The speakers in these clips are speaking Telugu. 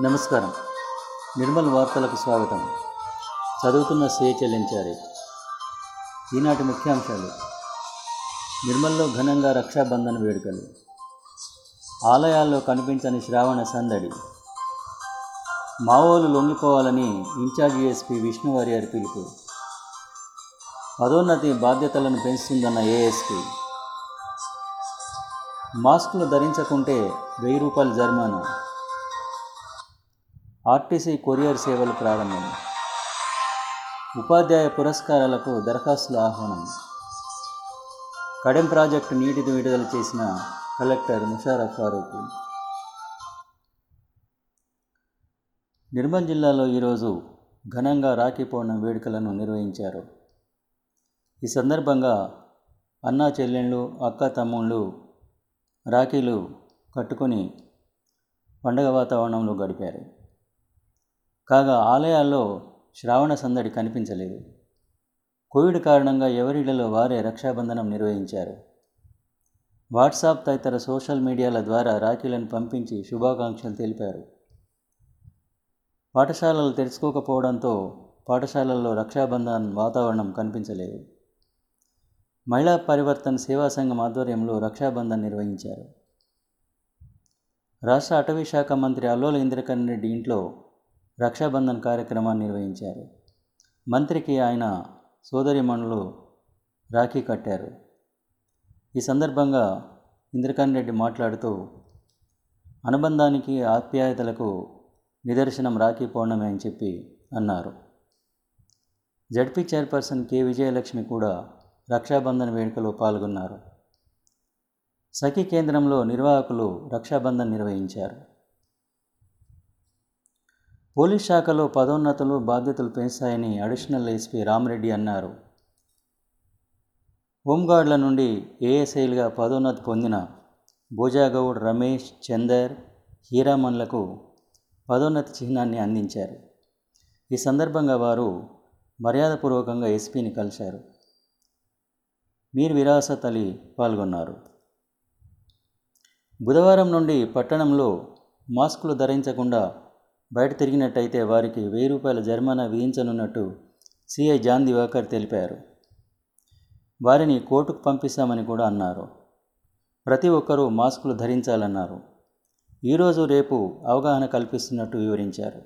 నమస్కారం. నిర్మల్ వార్తలకు స్వాగతం. చదువుతున్న సే చెల్లించారి. ఈనాటి ముఖ్యాంశాలు. నిర్మల్లో ఘనంగా రక్షాబంధన వేడుకలు. ఆలయాల్లో కనిపించని శ్రావణ సందడి. మావోలు లొంగిపోవాలని ఇన్ఛార్జ్ ఎస్పీ విష్ణువారియర్ పిలుపు. పదోన్నతి బాధ్యతలను పెంచుతుందన్న ఏఎస్పీ. మాస్కులు ధరించకుంటే వెయ్యి రూపాయల జరిమానా. ఆర్టీసీ కొరియర్ సేవలు ప్రారంభం. ఉపాధ్యాయ పురస్కారాలకు దరఖాస్తుల ఆహ్వానం. కడెం ప్రాజెక్టు నీటిని విడుదల చేసిన కలెక్టర్ ముషారఫ్ ఫారూక్. నిర్మల్ జిల్లాలో ఈరోజు ఘనంగా రాఖీ పౌర్ణం వేడుకలను నిర్వహించారు. ఈ సందర్భంగా అన్నా చెల్లెళ్ళు అక్క తమ్ముళ్ళు రాఖీలు కట్టుకొని పండగ వాతావరణంలో గడిపారు. కాగా ఆలయాల్లో శ్రావణ సందడి కనిపించలేదు. కోవిడ్ కారణంగా ఎవరిళ్ళలో వారే రక్షాబంధనం నిర్వహించారు. వాట్సాప్ తదితర సోషల్ మీడియాల ద్వారా రాఖీలను పంపించి శుభాకాంక్షలు తెలిపారు. పాఠశాలలు తెరుచుకోకపోవడంతో పాఠశాలల్లో రక్షాబంధన్ వాతావరణం కనిపించలేదు. మహిళా పరివర్తన సేవా సంఘం ఆధ్వర్యంలో రక్షాబంధన్ నిర్వహించారు. రాష్ట్ర అటవీ శాఖ మంత్రి అల్లోల ఇంద్రకరణ్ రెడ్డి ఇంట్లో రక్షాబంధన్ కార్యక్రమాన్ని నిర్వహించారు. మంత్రికి ఆయన సోదరిమణులు రాఖీ కట్టారు. ఈ సందర్భంగా ఇంద్రకరణ్ రెడ్డి మాట్లాడుతూ అనుబంధానికి ఆప్యాయతలకు నిదర్శనం రాఖీ పౌర్ణమి అని చెప్పి అన్నారు. ZP chairperson K. విజయలక్ష్మి కూడా రక్షాబంధన్ వేడుకలో పాల్గొన్నారు. సఖీ కేంద్రంలో నిర్వాహకులు రక్షాబంధన్ నిర్వహించారు. పోలీస్ శాఖలో పదోన్నతులు బాధ్యతలు పెంచాయని అడిషనల్ ఎస్పీ రామరెడ్డి అన్నారు. హోంగార్డుల నుండి ఏఎస్ఐలుగా పదోన్నతి పొందిన భోజాగౌడ్ రమేష్ చందర్ హీరామన్లకు పదోన్నతి చిహ్నాన్ని అందించారు. ఈ సందర్భంగా వారు మర్యాదపూర్వకంగా ఎస్పీని కలిశారు. మీర్ విరాసత్ అలీ పాల్గొన్నారు. బుధవారం నుండి పట్టణంలో మాస్కులు ధరించకుండా బయట తిరిగినట్టయితే వారికి వెయ్యి రూపాయల జరిమానా విధించనున్నట్టు సిఐ జాన్ దివాకర్ తెలిపారు. వారిని కోర్టుకు పంపిస్తామని కూడా అన్నారు. ప్రతి ఒక్కరూ మాస్కులు ధరించాలన్నారు. ఈరోజు రేపు అవగాహన కల్పిస్తున్నట్టు వివరించారు.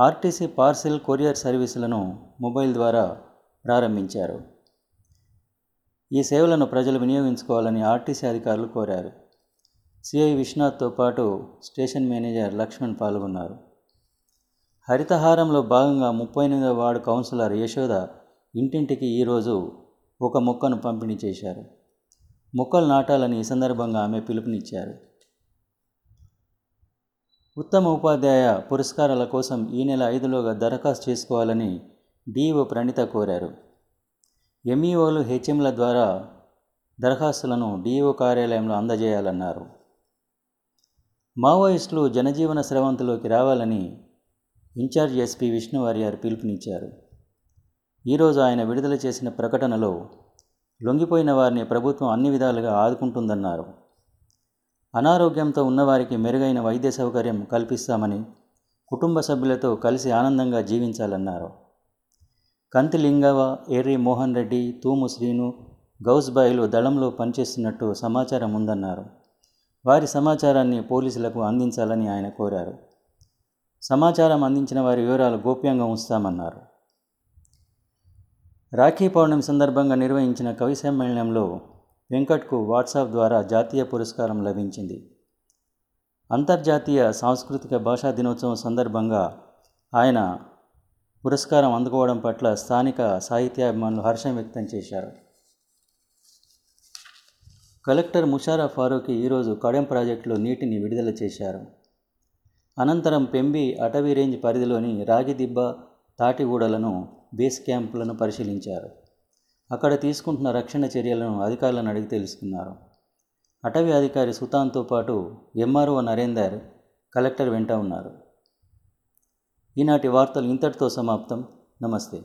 ఆర్టీసీ పార్సిల్ కొరియర్ సర్వీసులను మొబైల్ ద్వారా ప్రారంభించారు. ఈ సేవలను ప్రజలు వినియోగించుకోవాలని ఆర్టీసీ అధికారులు కోరారు. సిఐ విశ్వనాథ్తో పాటు స్టేషన్ మేనేజర్ లక్ష్మణ్ పాల్గొన్నారు. హరితహారంలో భాగంగా ముప్పై ఎనిమిదో వార్డు కౌన్సిలర్ యశోద ఇంటింటికి ఈరోజు ఒక మొక్కను పంపిణీ చేశారు. మొక్కలు నాటాలని ఈ సందర్భంగా ఆమె పిలుపునిచ్చారు. ఉత్తమ ఉపాధ్యాయ పురస్కారాల కోసం ఈ నెల ఐదులోగా దరఖాస్తు చేసుకోవాలని డిఈఓ ప్రణిత కోరారు. ఎంఈఓలు హెచ్ఎంల ద్వారా దరఖాస్తులను డిఈఓ కార్యాలయంలో అందజేయాలన్నారు. మావోయిస్టులు జనజీవన స్రవంతిలోకి రావాలని ఇన్ఛార్జ్ ఎస్పీ విష్ణువార్యార్ పిలుపునిచ్చారు. ఈరోజు ఆయన విడుదల చేసిన ప్రకటనలో లొంగిపోయిన వారిని ప్రభుత్వం అన్ని విధాలుగా ఆదుకుంటుందన్నారు. అనారోగ్యంతో ఉన్నవారికి మెరుగైన వైద్య సౌకర్యం కల్పిస్తామని కుటుంబ సభ్యులతో కలిసి ఆనందంగా జీవించాలన్నారు. కంతి లింగవ ఎర్రి మోహన్ రెడ్డి తూము శ్రీను గౌస్బాయిలు దళంలో పనిచేస్తున్నట్టు సమాచారం ఉందన్నారు. వారి సమాచారాన్ని పోలీసులకు అందించాలని ఆయన కోరారు. సమాచారం అందించిన వారి వివరాలు గోప్యంగా ఉంచుతామన్నారు. రాఖీ పౌర్ణమి సందర్భంగా నిర్వహించిన కవి సమ్మేళనంలో వెంకట్కు వాట్సాప్ ద్వారా జాతీయ పురస్కారం లభించింది. అంతర్జాతీయ సాంస్కృతిక భాషా దినోత్సవం సందర్భంగా ఆయన పురస్కారం అందుకోవడం పట్ల స్థానిక సాహిత్యాభిమానులు హర్షం వ్యక్తం చేశారు. కలెక్టర్ ముషారా ఫారూఖీ ఈరోజు కడెం ప్రాజెక్టులో నీటిని విడుదల చేశారు. అనంతరం పెంబి అటవీ రేంజ్ పరిధిలోని రాగిదిబ్బ తాటిగూడలను బేస్ క్యాంపులను పరిశీలించారు. అక్కడ తీసుకుంటున్న రక్షణ చర్యలను అధికారులను అడిగి తెలుసుకున్నారు. అటవీ అధికారి సుతాన్తో పాటు ఎంఆర్ఓ నరేందర్ కలెక్టర్ వెంట ఉన్నారు. ఈనాటి వార్తలు ఇంతటితో సమాప్తం. నమస్తే.